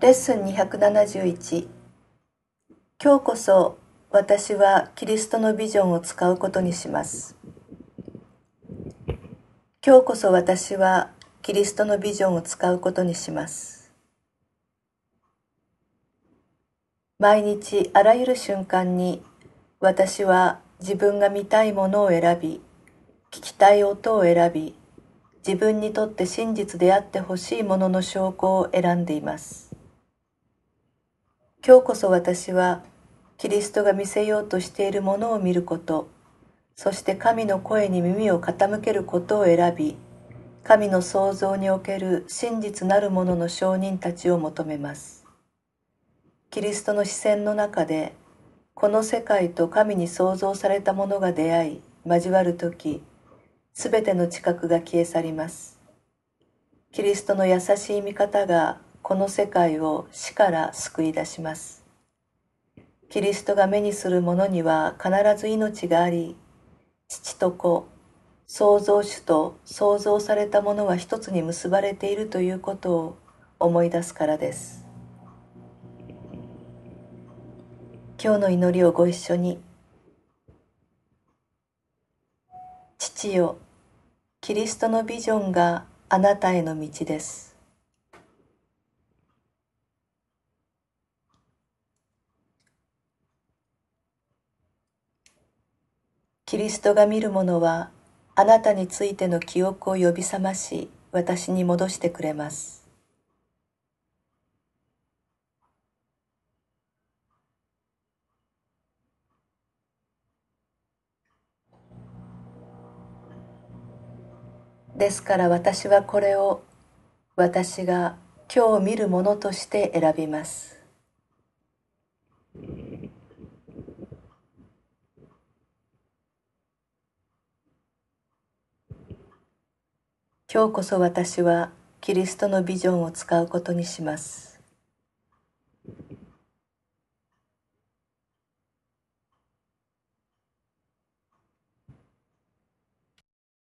レッスン271今日こそ私はキリストのビジョンを使うことにします。今日こそ私はキリストのビジョンを使うことにします。毎日あらゆる瞬間に私は自分が見たいものを選び聞きたい音を選び自分にとって真実であってほしいものの証拠を選んでいます。今日こそ私はキリストが見せようとしているものを見ることそして神の声に耳を傾けることを選び神の創造における真実なるものの証人たちを求めます。キリストの視線の中でこの世界と神に創造されたものが出会い交わる時すべての知覚が消え去りますキリストの優しい見方がこの世界を死から救い出します。キリストが目にする者には必ず命があり、父と子、創造主と創造されたものが一つに結ばれているということを思い出すからです。今日の祈りをご一緒に。よ、キリストのビジョンがあなたへの道です。キリストが見るものはあなたについての記憶を呼び覚まし私に戻してくれます。ですから私はこれを私が今日見るものとして選びます。今日こそ私はキリストのビジョンを使うことにします